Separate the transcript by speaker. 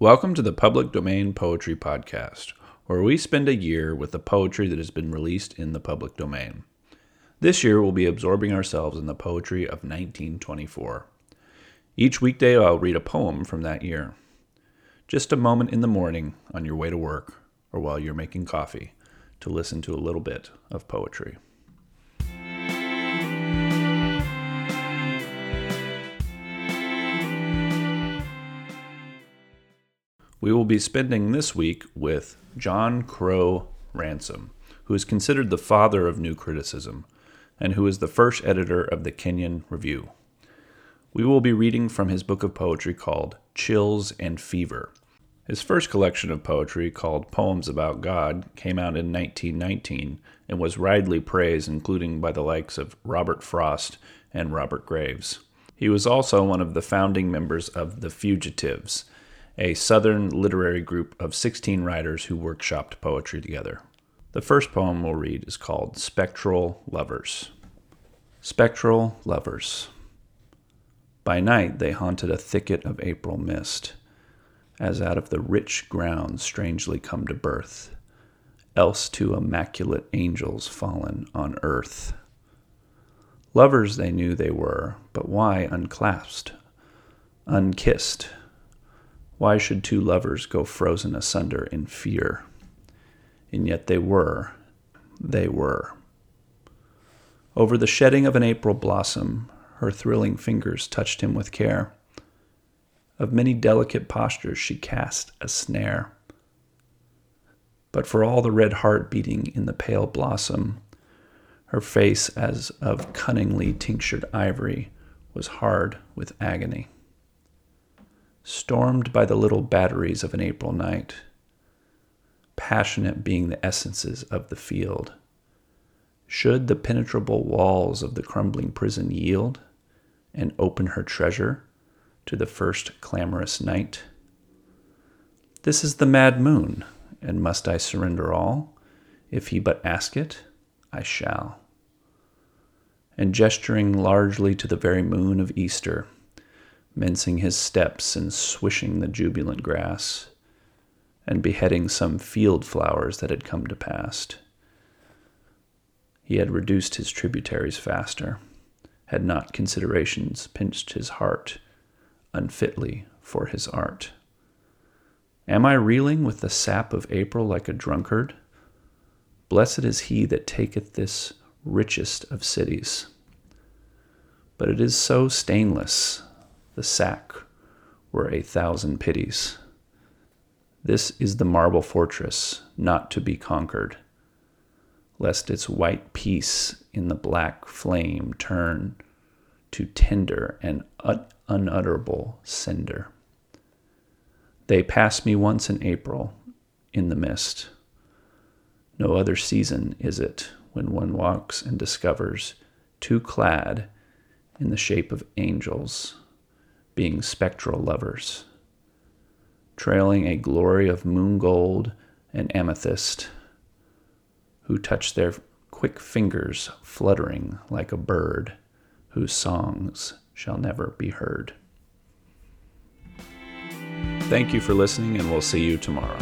Speaker 1: Welcome to the Public Domain Poetry Podcast, where we spend a year with the poetry that has been released in the public domain. This year, we'll be absorbing ourselves in the poetry of 1924. Each weekday, I'll read a poem from that year. Just a moment in the morning on your way to work or while you're making coffee to listen to a little bit of poetry. We will be spending this week with John Crowe Ransom, who is considered the father of new criticism and who is the first editor of the Kenyon Review. We will be reading from his book of poetry called Chills and Fever. His first collection of poetry, called Poems About God, came out in 1919 and was widely praised, including by the likes of Robert Frost and Robert Graves. He was also one of the founding members of The Fugitives, a Southern literary group of 16 writers who workshopped poetry together. The first poem we'll read is called Spectral Lovers. Spectral Lovers. By night they haunted a thicket of April mist, as out of the rich ground strangely come to birth, else to immaculate angels fallen on earth. Lovers they knew they were, but why unclasped, unkissed? Why should two lovers go frozen asunder in fear? And yet they were, they were. Over the shedding of an April blossom, her thrilling fingers touched him with care. Of many delicate postures she cast a snare. But for all the red heart beating in the pale blossom, her face as of cunningly tinctured ivory was hard with agony stormed by the little batteries of an April night, passionate being the essences of the field. Should the penetrable walls of the crumbling prison yield and open her treasure to the first clamorous knight? This is the mad moon, and must I surrender all? If he but ask it, I shall. And gesturing largely to the very moon of Easter, mincing his steps and swishing the jubilant grass, and beheading some field flowers that had come to pass. He had reduced his tributaries faster, had not considerations pinched his heart unfitly for his art. Am I reeling with the sap of April like a drunkard? Blessed is he that taketh this richest of cities. But it is so stainless, the sack were a thousand pities. This is the marble fortress, not to be conquered, lest its white peace in the black flame turn to tender and ut- unutterable cinder. They passed me once in April in the mist. No other season is it when one walks and discovers two clad in the shape of angels being spectral lovers, trailing a glory of moon gold and amethyst, who touch their quick fingers fluttering like a bird whose songs shall never be heard. Thank you for listening, and we'll see you tomorrow.